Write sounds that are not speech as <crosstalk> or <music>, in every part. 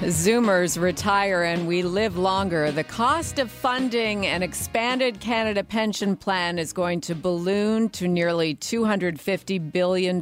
Zoomers retire and we live longer. The cost of funding an expanded Canada pension plan is going to balloon to nearly $250 billion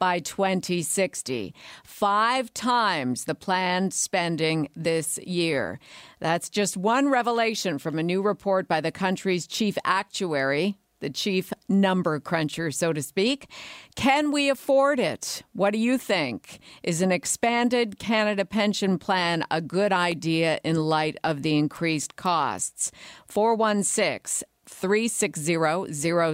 by 2060, five times the planned spending this year. That's just one revelation from a new report by the country's chief actuary, the chief number cruncher, so to speak. Can we afford it? What do you think? Is an expanded Canada pension plan a good idea in light of the increased costs? 416 360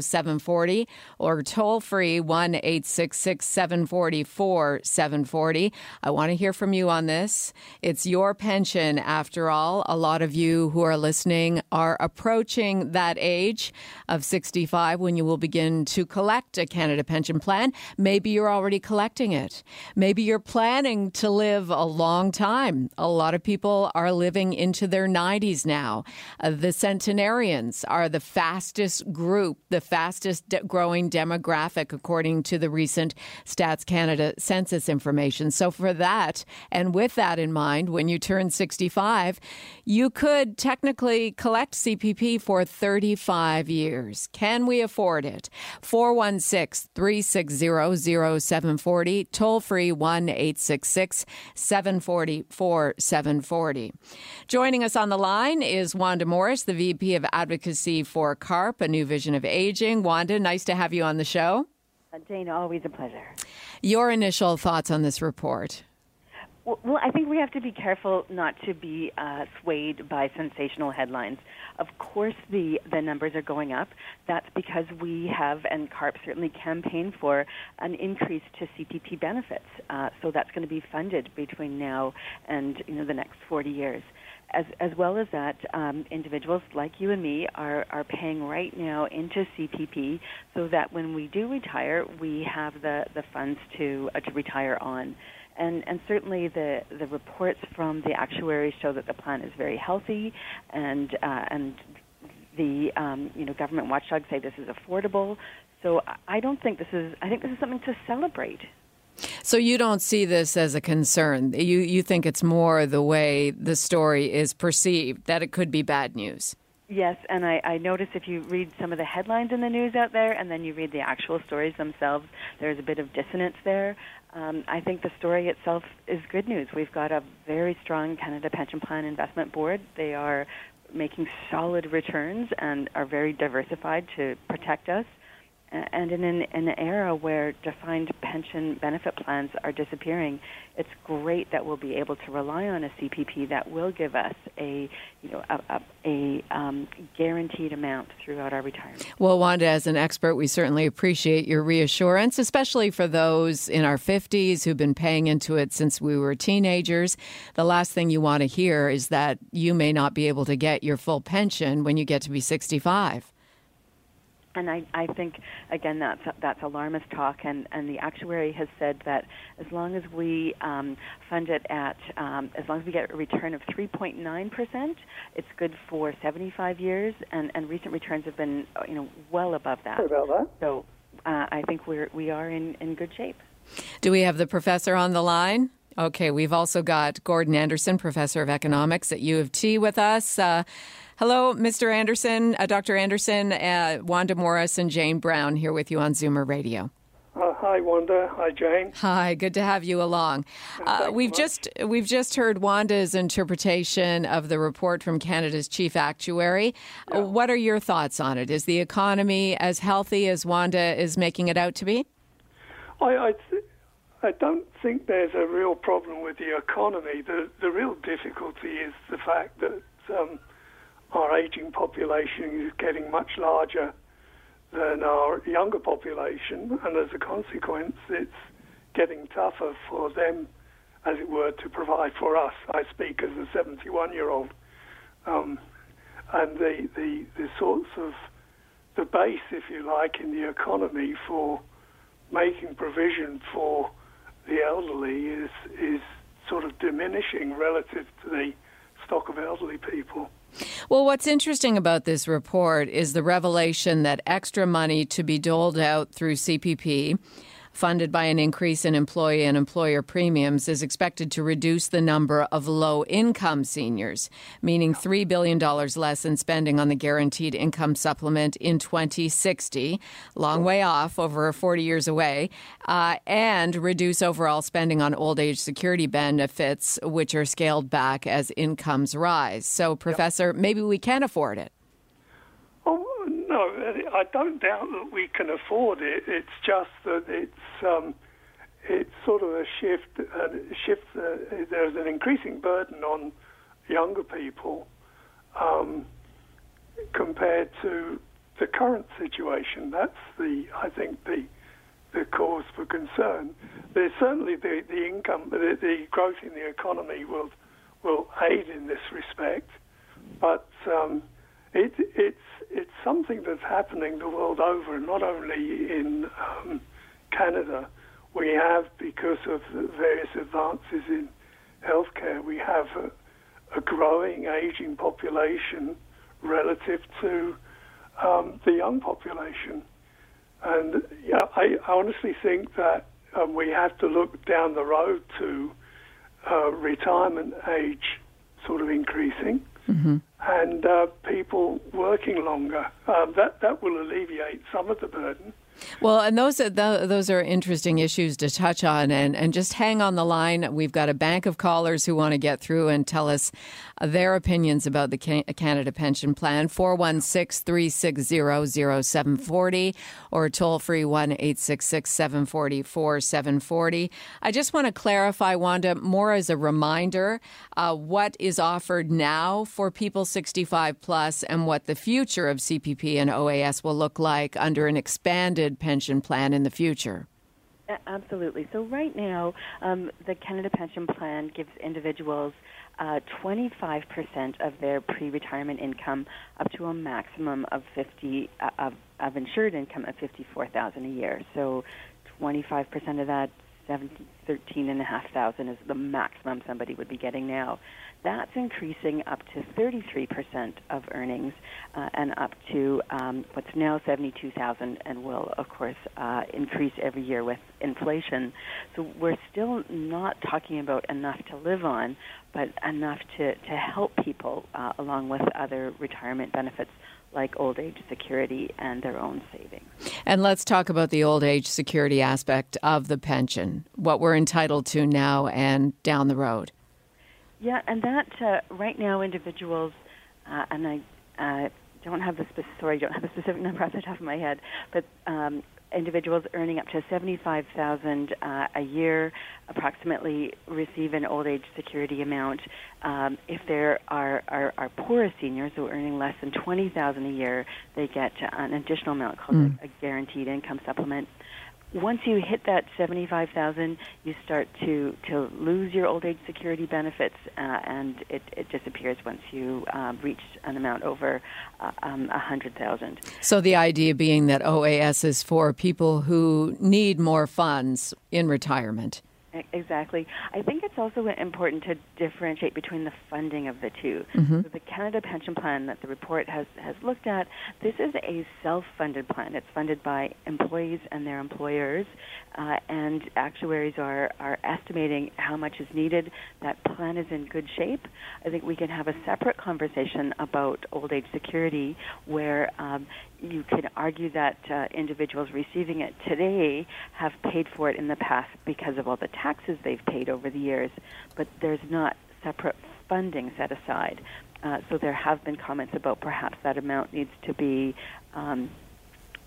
0740 or toll free 1 866 744 740. I want to hear from you on this. It's your pension, after all. A lot of you who are listening are approaching that age of 65 when you will begin to collect a Canada pension plan. Maybe you're already collecting it. Maybe you're planning to live a long time. A lot of people are living into their 90s now. Uh, the centenarians are the fastest group, the fastest de- growing demographic, according to the recent Stats Canada census information. So, for that, and with that in mind, when you turn 65, you could technically collect CPP for 35 years. Can we afford it? 416 360 0740, toll free 1 866 740 4740. Joining us on the line is Wanda Morris, the VP of Advocacy for CARP, A New Vision of Aging. Wanda, nice to have you on the show. Uh, Jane, always a pleasure. Your initial thoughts on this report? Well, well I think we have to be careful not to be uh, swayed by sensational headlines. Of course, the, the numbers are going up. That's because we have, and CARP certainly campaigned for, an increase to CPP benefits. Uh, so that's going to be funded between now and you know the next 40 years as as well as that, um, individuals like you and me are are paying right now into CPP, so that when we do retire, we have the the funds to uh, to retire on. And, and certainly the, the reports from the actuaries show that the plan is very healthy, and uh, and the um, you know government watchdogs say this is affordable. So I don't think this is. I think this is something to celebrate. So you don't see this as a concern. You you think it's more the way the story is perceived that it could be bad news. Yes, and I, I notice if you read some of the headlines in the news out there, and then you read the actual stories themselves, there's a bit of dissonance there. Um, I think the story itself is good news. We've got a very strong Canada Pension Plan Investment Board. They are making solid returns and are very diversified to protect us and in an, an era where defined pension benefit plans are disappearing, it's great that we'll be able to rely on a CPP that will give us a, you know, a, a, a um, guaranteed amount throughout our retirement. Well, Wanda, as an expert, we certainly appreciate your reassurance, especially for those in our 50s who've been paying into it since we were teenagers. The last thing you want to hear is that you may not be able to get your full pension when you get to be 65 and I, I think again that's that's alarmist talk, and, and the actuary has said that as long as we um, fund it at um, as long as we get a return of 3.9 percent, it's good for 75 years, and, and recent returns have been you know well above that. About that. So uh, I think we're we are in, in good shape. Do we have the professor on the line? Okay, we've also got Gordon Anderson, professor of economics at U of T, with us. Uh, Hello, Mr. Anderson, uh, Dr. Anderson, uh, Wanda Morris, and Jane Brown here with you on Zoomer Radio. Uh, hi, Wanda. Hi, Jane. Hi. Good to have you along. Uh, we've just we've just heard Wanda's interpretation of the report from Canada's chief actuary. Yeah. what are your thoughts on it? Is the economy as healthy as Wanda is making it out to be? I I, th- I don't think there's a real problem with the economy. The the real difficulty is the fact that um, our aging population is getting much larger than our younger population, and as a consequence, it's getting tougher for them, as it were, to provide for us. I speak as a 71 year old. Um, and the, the, the sorts of the base, if you like, in the economy for making provision for the elderly is is sort of diminishing relative to the stock of elderly people. Well, what's interesting about this report is the revelation that extra money to be doled out through CPP funded by an increase in employee and employer premiums, is expected to reduce the number of low income seniors, meaning $3 billion less in spending on the guaranteed income supplement in 2060, long way off, over 40 years away, uh, and reduce overall spending on old age security benefits, which are scaled back as incomes rise. So, Professor, maybe we can afford it. No, I don't doubt that we can afford it. It's just that it's um, it's sort of a shift. A shift. Uh, there's an increasing burden on younger people um, compared to the current situation. That's the I think the the cause for concern. There's certainly the, the income, the, the growth in the economy will will aid in this respect, but um, it, it's it's something that's happening the world over, not only in um, Canada. We have, because of the various advances in healthcare, we have a, a growing aging population relative to um, the young population. And yeah, I honestly think that um, we have to look down the road to uh, retirement age sort of increasing. Mm-hmm and uh, people working longer. Um, that that will alleviate some of the burden. Well, and those are those are interesting issues to touch on, and and just hang on the line. We've got a bank of callers who want to get through and tell us their opinions about the Canada Pension Plan. 416 360 0740 or toll free 1 866 740 4740. I just want to clarify, Wanda, more as a reminder uh, what is offered now for people 65 plus and what the future of CPP and OAS will look like under an expanded pension plan in the future. Absolutely. So, right now, um, the Canada Pension Plan gives individuals uh, 25% of their pre-retirement income up to a maximum of 50 uh, of, of insured income of 54,000 a year. So 25% of that, 13,500 is the maximum somebody would be getting now. That's increasing up to 33% of earnings uh, and up to um, what's now 72,000 and will, of course, uh, increase every year with inflation. So we're still not talking about enough to live on, but enough to, to help people uh, along with other retirement benefits like old age security and their own savings. And let's talk about the old age security aspect of the pension, what we're entitled to now and down the road. Yeah, and that uh, right now individuals, uh, and I uh, don't have the spe- sorry, don't have the specific number off the top of my head, but um, individuals earning up to seventy-five thousand uh, a year, approximately, receive an old age security amount. Um, if there are, are, are poorer seniors who are earning less than twenty thousand a year, they get an additional amount called mm. a, a guaranteed income supplement once you hit that 75,000, you start to, to lose your old age security benefits, uh, and it, it disappears once you um, reach an amount over uh, um, 100,000. So the idea being that OAS is for people who need more funds in retirement. Exactly. I think it's also important to differentiate between the funding of the 2 mm-hmm. so the Canada Pension Plan that the report has, has looked at, this is a self-funded plan. It's funded by employees and their employers, uh, and actuaries are, are estimating how much is needed. That plan is in good shape. I think we can have a separate conversation about old age security where um, you can argue that uh, individuals receiving it today have paid for it in the past because of all the taxes they've paid over the years, but there's not separate funding set aside. Uh, so there have been comments about perhaps that amount needs to be um,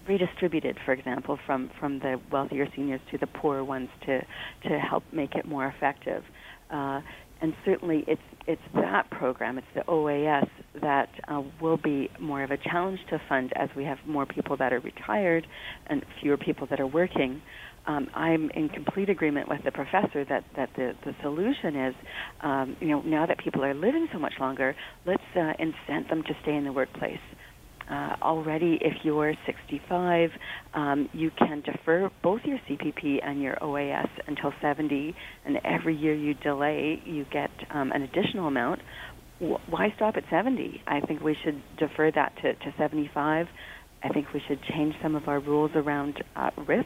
redistributed, for example, from, from the wealthier seniors to the poorer ones to, to help make it more effective. Uh, and certainly it's it's that program, it's the OAS that uh, will be more of a challenge to fund as we have more people that are retired and fewer people that are working. Um, I'm in complete agreement with the professor that, that the, the solution is, um, you know, now that people are living so much longer, let's uh, incent them to stay in the workplace. Uh, already, if you're 65, um, you can defer both your CPP and your OAS until 70, and every year you delay, you get um, an additional amount. W- why stop at 70? I think we should defer that to, to 75. I think we should change some of our rules around uh, RRIFs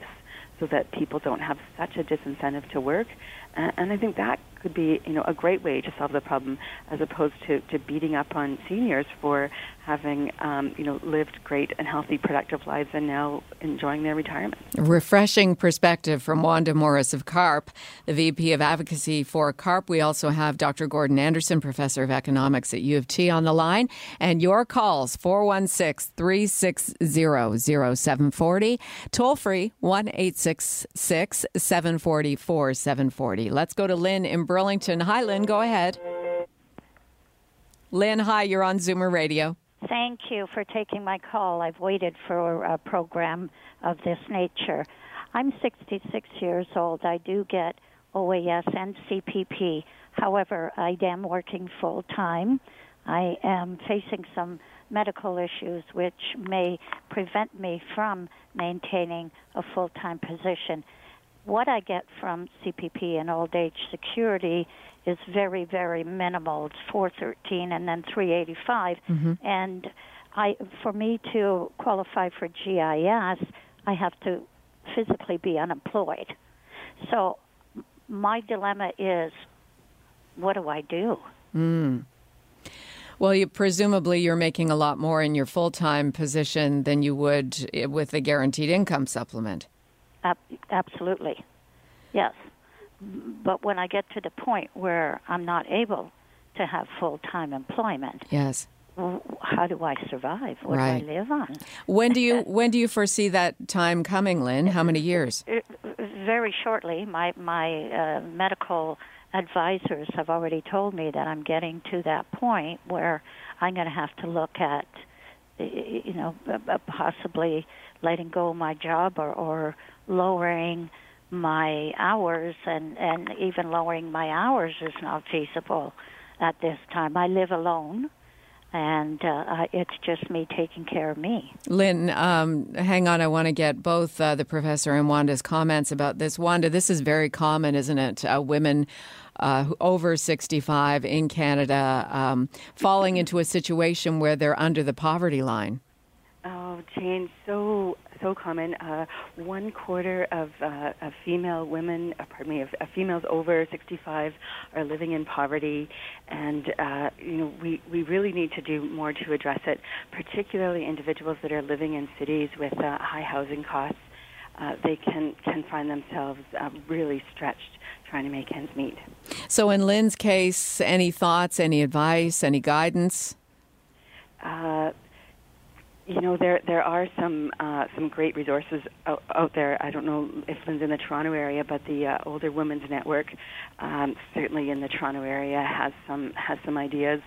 so that people don't have such a disincentive to work. And, and I think that could be, you know, a great way to solve the problem, as opposed to, to beating up on seniors for having, um, you know, lived great and healthy, productive lives and now enjoying their retirement. refreshing perspective from Wanda Morris of CARP, the VP of Advocacy for CARP. We also have Dr. Gordon Anderson, Professor of Economics at U of T, on the line. And your calls, 416 360 0740, toll free 1 866 740 4740. Let's go to Lynn in Burlington. Hi, Lynn, go ahead. Lynn, hi, you're on Zoomer Radio. Thank you for taking my call. I've waited for a program of this nature. I'm 66 years old. I do get OAS and CPP. However, I am working full time. I am facing some medical issues which may prevent me from maintaining a full time position. What I get from CPP and old age security is very, very minimal. It's 413 and then 385. And I, for me to qualify for GIS, I have to physically be unemployed. So my dilemma is, what do I do? Well, you, presumably you're making a lot more in your full time position than you would eh, with the guaranteed income supplement. Ab- absolutely, yes. But when I get to the point where I'm not able to have full time employment, Yes. how do I survive? What Right. do I live on? When do you <laughs> when do you foresee that time coming, Lynn? How many years? Uh, Very shortly, my my uh, medical advisors have already told me that I'm getting to that point where I'm going to have to look at, you know, uh, uh, possibly letting go of my job or, or lowering my hours, and and even lowering my hours is not feasible at this time. I live alone. And uh, it's just me taking care of me. Lynn, um, hang on. I want to get both uh, the professor and Wanda's comments about this. Wanda, this is very common, isn't it? Uh, women uh, over 65 in Canada um, falling into a situation where they're under the poverty line. Oh, Jane, so so common. Uh, one quarter of, uh, of female women, uh, pardon me, of, of females over 65 are living in poverty, and uh, you know we we really need to do more to address it, particularly individuals that are living in cities with uh, high housing costs. Uh, they can can find themselves uh, really stretched trying to make ends meet. So, in Lynn's case, any thoughts, any advice, any guidance? You know there there are some uh, some great resources out, out there. I don't know if Lynn's in the Toronto area, but the uh, Older Women's Network, um, certainly in the Toronto area, has some has some ideas.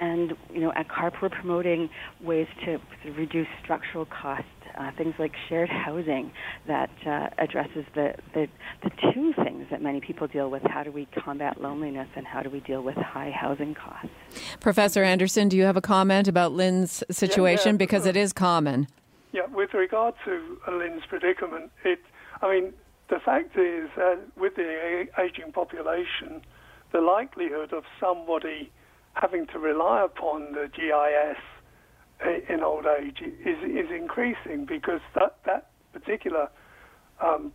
And you know, at CARP, we're promoting ways to reduce structural costs, uh, things like shared housing that uh, addresses the, the the two things that many people deal with: how do we combat loneliness, and how do we deal with high housing costs. Professor Anderson, do you have a comment about Lynn's situation? yeah. Because it is common. Yeah, with regard to Lynn's predicament, it, I mean, the fact is that with the aging population, the likelihood of somebody having to rely upon the GIS i- in old age is is increasing because that that particular um,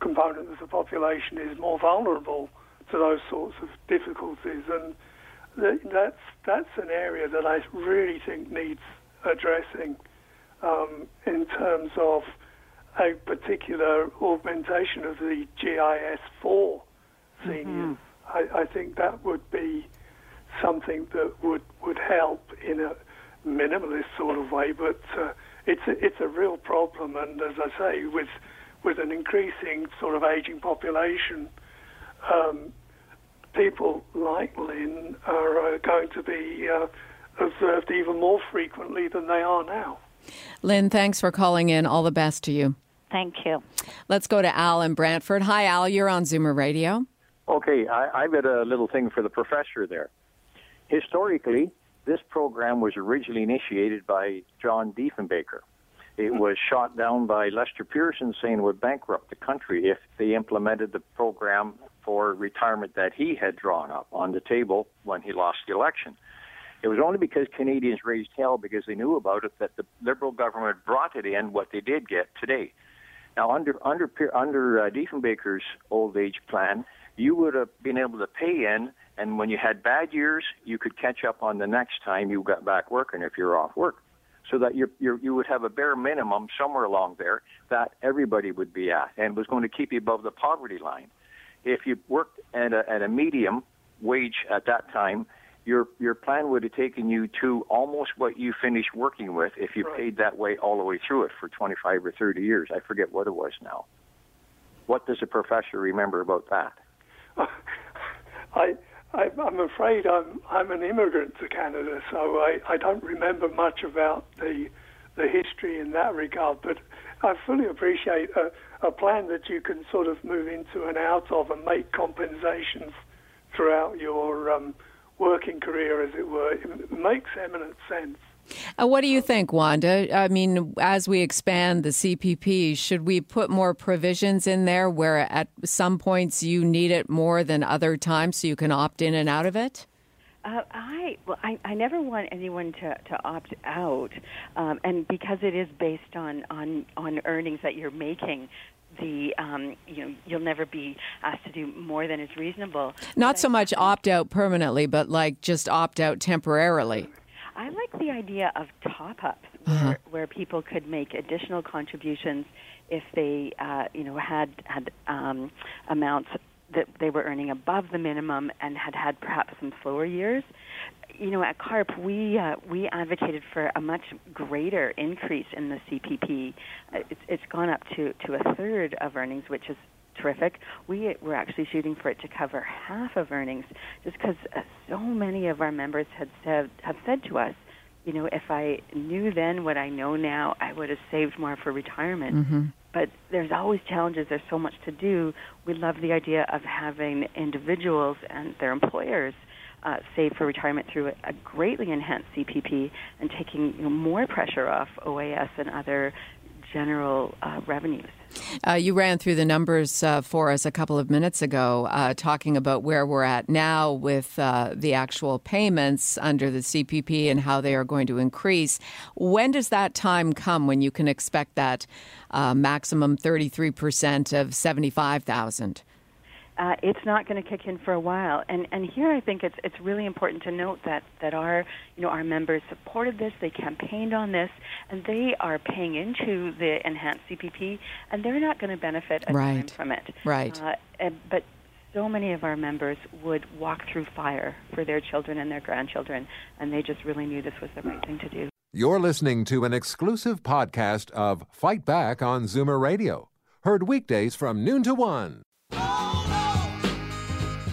component of the population is more vulnerable to those sorts of difficulties, and th- that's that's an area that I really think needs addressing um, in terms of a particular augmentation of the GIS for seniors. I, I think that would be something that would, would help in a minimalist sort of way, but uh, it's a, it's a real problem. And as I say, with with an increasing sort of aging population, um, people like Lynn are uh, going to be uh, observed even more frequently than they are now. Lynn, thanks for calling in. All the best to you. Thank you. Let's go to Al in Brantford. Hi, Al. You're on Zoomer Radio. Okay, I, I've got a little thing for the professor there. Historically, this program was originally initiated by John Diefenbaker. It was shot down by Lester Pearson saying it would bankrupt the country if they implemented the program for retirement that he had drawn up on the table when he lost the election. It was only because Canadians raised hell because they knew about it that the Liberal government brought it in what they did get today. Now, under under under uh, Diefenbaker's old age plan, you would have been able to pay in, and when you had bad years, you could catch up on the next time you got back working if you're off work, so that you you would have a bare minimum somewhere along there that everybody would be at, and was going to keep you above the poverty line. If you worked at a, at a medium wage at that time, your your plan would have taken you to almost what you finished working with if you right. paid that way all the way through it for 25 or 30 years. I forget what it was now. What does a professor remember about that? I, I I'm afraid I'm I'm an immigrant to Canada, so I, I don't remember much about the the history in that regard. But I fully appreciate a, a plan that you can sort of move into and out of and make compensations throughout your um, working career, as it were, it makes eminent sense. Uh, what do you think, Wanda? I mean, as we expand the CPP, should we put more provisions in there where at some points you need it more than other times so you can opt in and out of it? Uh, I well, I, I never want anyone to, to opt out, um, and because it is based on, on on earnings that you're making, the um, you know you'll never be asked to do more than is reasonable. Not so much opt out permanently, but like just opt out temporarily. I like the idea of top ups where, uh-huh. where people could make additional contributions if they uh, you know had had um, amounts that they were earning above the minimum and had had perhaps some slower years you know, at CARP, we uh, we advocated for a much greater increase in the CPP. Uh, it's, it's gone up to, to a third of earnings, which is terrific. We were actually shooting for it to cover half of earnings, just because uh, so many of our members had said have said to us, you know, if I knew then what I know now, I would have saved more for retirement. Mm-hmm. But there's always challenges. There's so much to do. We love the idea of having individuals and their employers uh, save for retirement through a, a greatly enhanced CPP and taking you know, more pressure off OAS and other general uh, revenues. Uh, you ran through the numbers uh, for us a couple of minutes ago, uh, talking about where we're at now with uh, the actual payments under the CPP and how they are going to increase. When does that time come when you can expect that uh, maximum 33% of 75,000? Uh, it's not going to kick in for a while. And and here I think it's it's really important to note that that our you know our members supported this, they campaigned on this, and they are paying into the enhanced CPP, and they're not going to benefit a right. dime from it. Right. Uh, but so many of our members would walk through fire for their children and their grandchildren, and they just really knew this was the right thing to do. You're listening to an exclusive podcast of Fight Back on Zoomer Radio, heard weekdays from noon to one.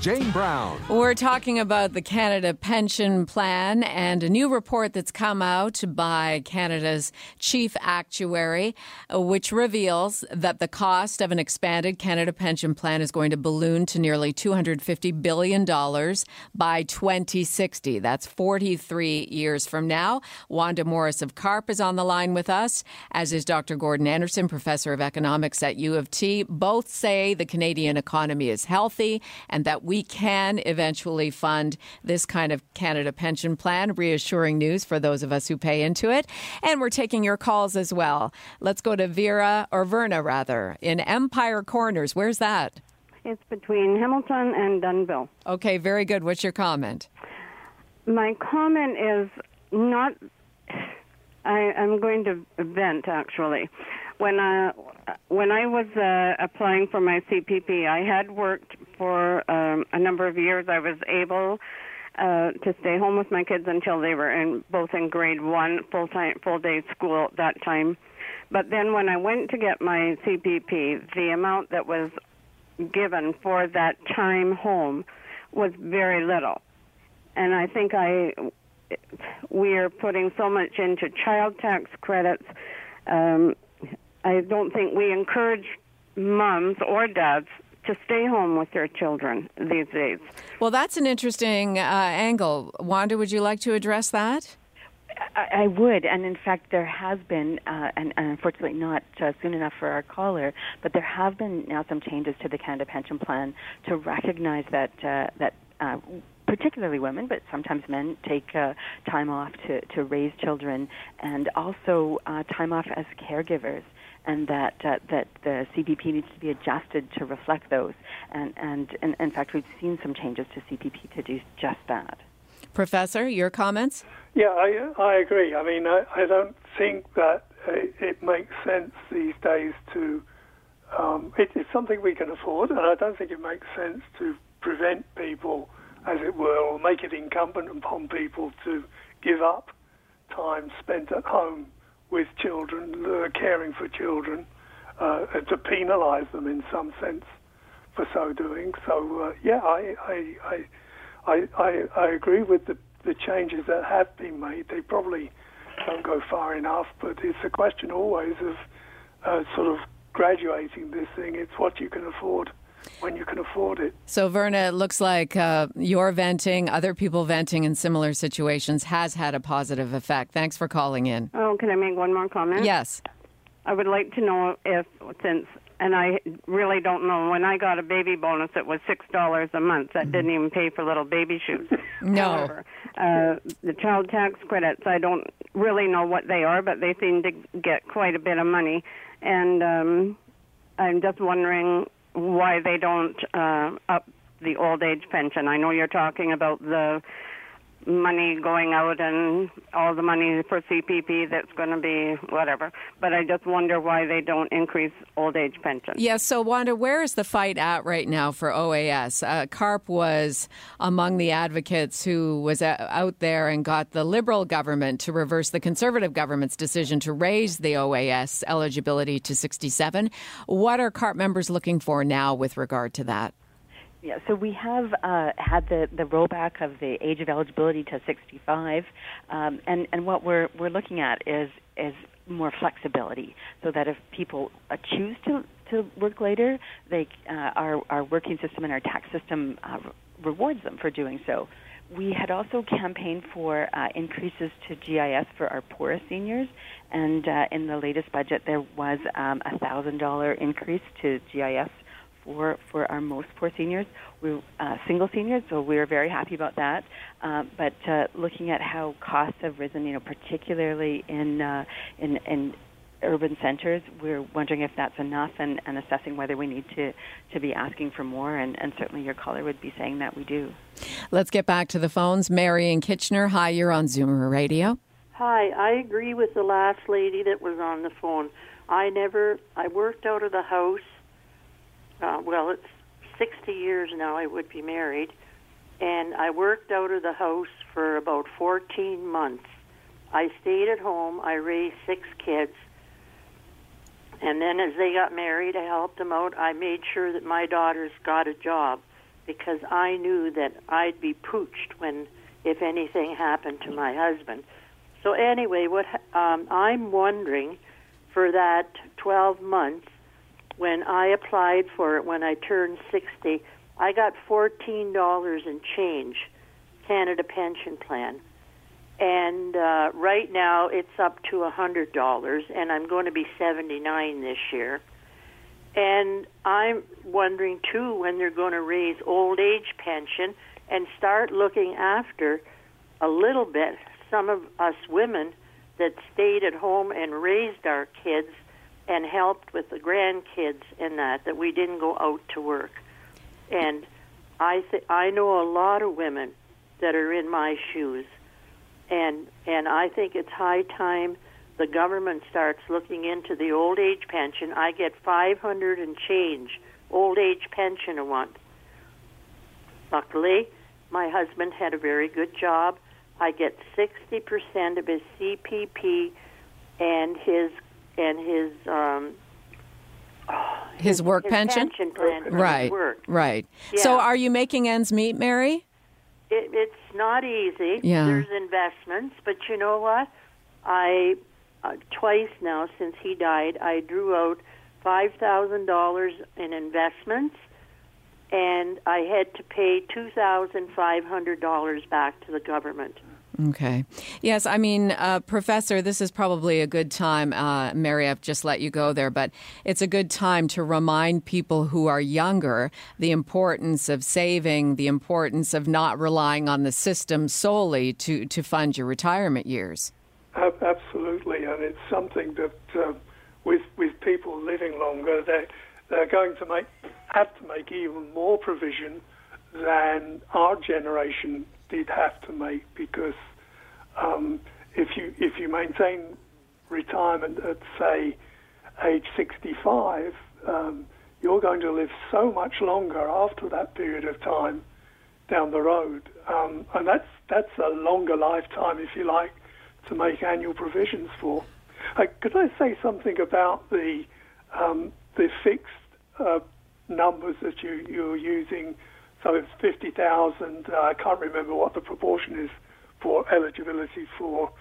Jane Brown. We're talking about the Canada Pension Plan and a new report that's come out by Canada's chief actuary, uh, which reveals that the cost of an expanded Canada Pension Plan is going to balloon to nearly $250 billion by 2060. That's 43 years from now. Wanda Morris of CARP is on the line with us, as is Dr. Gordon Anderson, professor of economics at U of T. Both say the Canadian economy is healthy and that we we can eventually fund this kind of Canada pension plan. Reassuring news for those of us who pay into it. And we're taking your calls as well. Let's go to Vera, or Verna rather, in Empire Corners. Where's that? It's between Hamilton and Dunnville. Okay, very good. What's your comment? My comment is not. <sighs> I, am going to vent actually. When I when I was uh, applying for my CPP, I had worked for um, a number of years. I was able uh, to stay home with my kids until they were in both in grade one full time full day school at that time. But then when I went to get my CPP, the amount that was given for that time home was very little. And I think I we are putting so much into child tax credits. Um, I don't think we encourage moms or dads to stay home with their children these days. Well, that's an interesting uh, angle. Wanda, would you like to address that? I, I would, and in fact, there has been, uh, and, and unfortunately not uh, soon enough for our caller, but there have been now some changes to the Canada Pension Plan to recognize that uh, that uh, particularly women, but sometimes men take uh, time off to, to raise children and also uh, time off as caregivers. And that uh, that the CPP needs to be adjusted to reflect those, and, and and in fact we've seen some changes to CPP to do just that. Professor, your comments? Yeah, I, I agree. I mean, I, I don't think that it, it makes sense these days to. Um, it, it's something we can afford, and I don't think it makes sense to prevent people as it were, or make it incumbent upon people to give up time spent at home with children, caring for children, uh, to penalise them in some sense for so doing. So uh, yeah, I I, I I I agree with the the changes that have been made. They probably don't go far enough, but it's a question always of uh, sort of graduating this thing. It's what you can afford when you can afford it. So, Verna, it looks like uh, your venting, other people venting in similar situations has had a positive effect. Thanks for calling in. Oh, can I make one more comment? Yes. I would like to know if, since, and I really don't know, when I got a baby bonus, it was $6 a month. That didn't even pay for little baby shoes. <laughs> No. However, uh, the child tax credits, I don't really know what they are, but they seem to get quite a bit of money. And um, I'm just wondering why they don't uh, up the old age pension. I know you're talking about the money going out and all the money for CPP that's going to be whatever. But I just wonder why they don't increase old age pension. Yes. Yeah, so, Wanda, where is the fight at right now for OAS? Uh, CARP was among the advocates who was out there and got the Liberal government to reverse the Conservative government's decision to raise the OAS eligibility to 67. What are CARP members looking for now with regard to that? Yeah, so we have uh, had the, the rollback of the age of eligibility to 65, um, and and what we're we're looking at is is more flexibility, so that if people uh, choose to to work later, they uh, our our working system and our tax system uh, rewards them for doing so. We had also campaigned for uh, increases to GIS for our poorest seniors, and uh, in the latest budget there was um, a thousand dollar increase to GIS for for our most poor seniors. We're uh, single seniors, so we're very happy about that. Uh, but uh, looking at how costs have risen, you know, particularly in uh, in in urban centers, we're wondering if that's enough and, and assessing whether we need to, to be asking for more. And, and certainly your caller would be saying that we do. Let's get back to the phones. Mary and Kitchener, hi, you're on Zoomer Radio. Hi, I agree with the last lady that was on the phone. I never, I worked out of the house uh, well, it's 60 years now I would be married, and I worked out of the house for about 14 months. I stayed at home. I raised six kids. And then as they got married, I helped them out. I made sure that my daughters got a job because I knew that I'd be pooched when, if anything happened to my husband. So anyway, what um, I'm wondering for that 12 months, when I applied for it when I turned 60, I got $14 in change, Canada Pension Plan. And uh, right now it's up to $100, and I'm going to be 79 this year. And I'm wondering too when they're going to raise old age pension and start looking after a little bit some of us women that stayed at home and raised our kids and helped with the grandkids in that that we didn't go out to work. And i th- i know a lot of women that are in my shoes. And and i think it's high time the government starts looking into the old age pension. I get 500 and change old age pension a month. Luckily my husband had a very good job. I get 60% of his cpp and his and his um, <sighs> his work his pension? pension plan Right, right. So, are you making ends meet, Mary? It, it's not easy. Yeah. There's investments, but you know what? I uh, twice now since he died, I drew out five thousand dollars in investments, and I had to pay two thousand five hundred dollars back to the government. Okay. Yes, I mean, uh, Professor, this is probably a good time. Uh, Mary, I've just let you go there, but it's a good time to remind people who are younger the importance of saving, the importance of not relying on the system solely to, to fund your retirement years. Absolutely, and it's something that uh, with with people living longer, they they're going to make have to make even more provision than our generation did have to make because um, if you if you maintain retirement at say age 65, um, you're going to live so much longer after that period of time down the road, um, and that's that's a longer lifetime, if you like, to make annual provisions for. Uh, could I say something about the um, the fixed uh, numbers that you you're using? So it's fifty thousand. Uh, I can't remember what the proportion is for eligibility for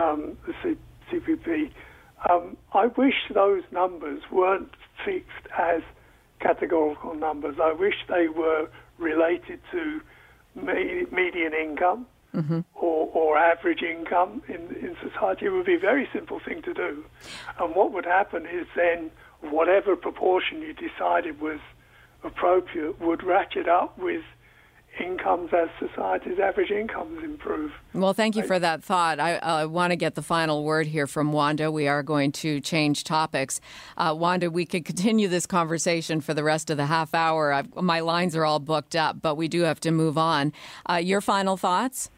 um, the C- CPP. Um, I wish those numbers weren't fixed as categorical numbers. I wish they were related to me- median income or, or average income in, in society. It would be a very simple thing to do. And what would happen is then whatever proportion you decided was appropriate would ratchet up with incomes as society's average incomes improve. Well, thank you for that thought. I uh, want to get the final word here from Wanda. We are going to change topics. Uh, Wanda, we could continue this conversation for the rest of the half hour. I've, my lines are all booked up, but we do have to move on. Uh, your final thoughts?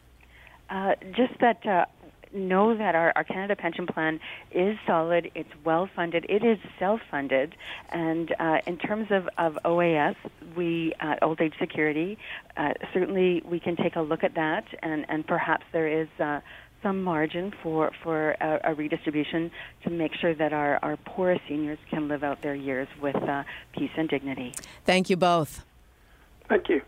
Uh, just that uh, know that our, our Canada pension plan is solid, it's well funded, it is self funded, and uh, in terms of, of OAS, we uh, old age security, uh, certainly we can take a look at that, and, and perhaps there is. Uh, some margin for for a, a redistribution to make sure that our, our poorest seniors can live out their years with uh, peace and dignity. Thank you both. Thank you.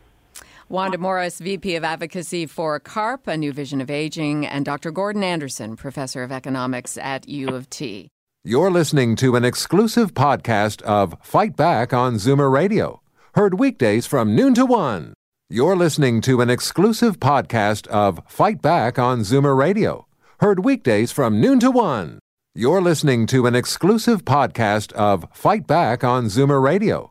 Wanda Morris, VP of Advocacy for CARP, A New Vision of Aging, and Dr. Gordon Anderson, Professor of Economics at U of T. You're listening to an exclusive podcast of Fight Back on Zoomer Radio, heard weekdays from noon to one. You're listening to an exclusive podcast of Fight Back on Zoomer Radio, heard weekdays from noon to one. You're listening to an exclusive podcast of Fight Back on Zoomer Radio,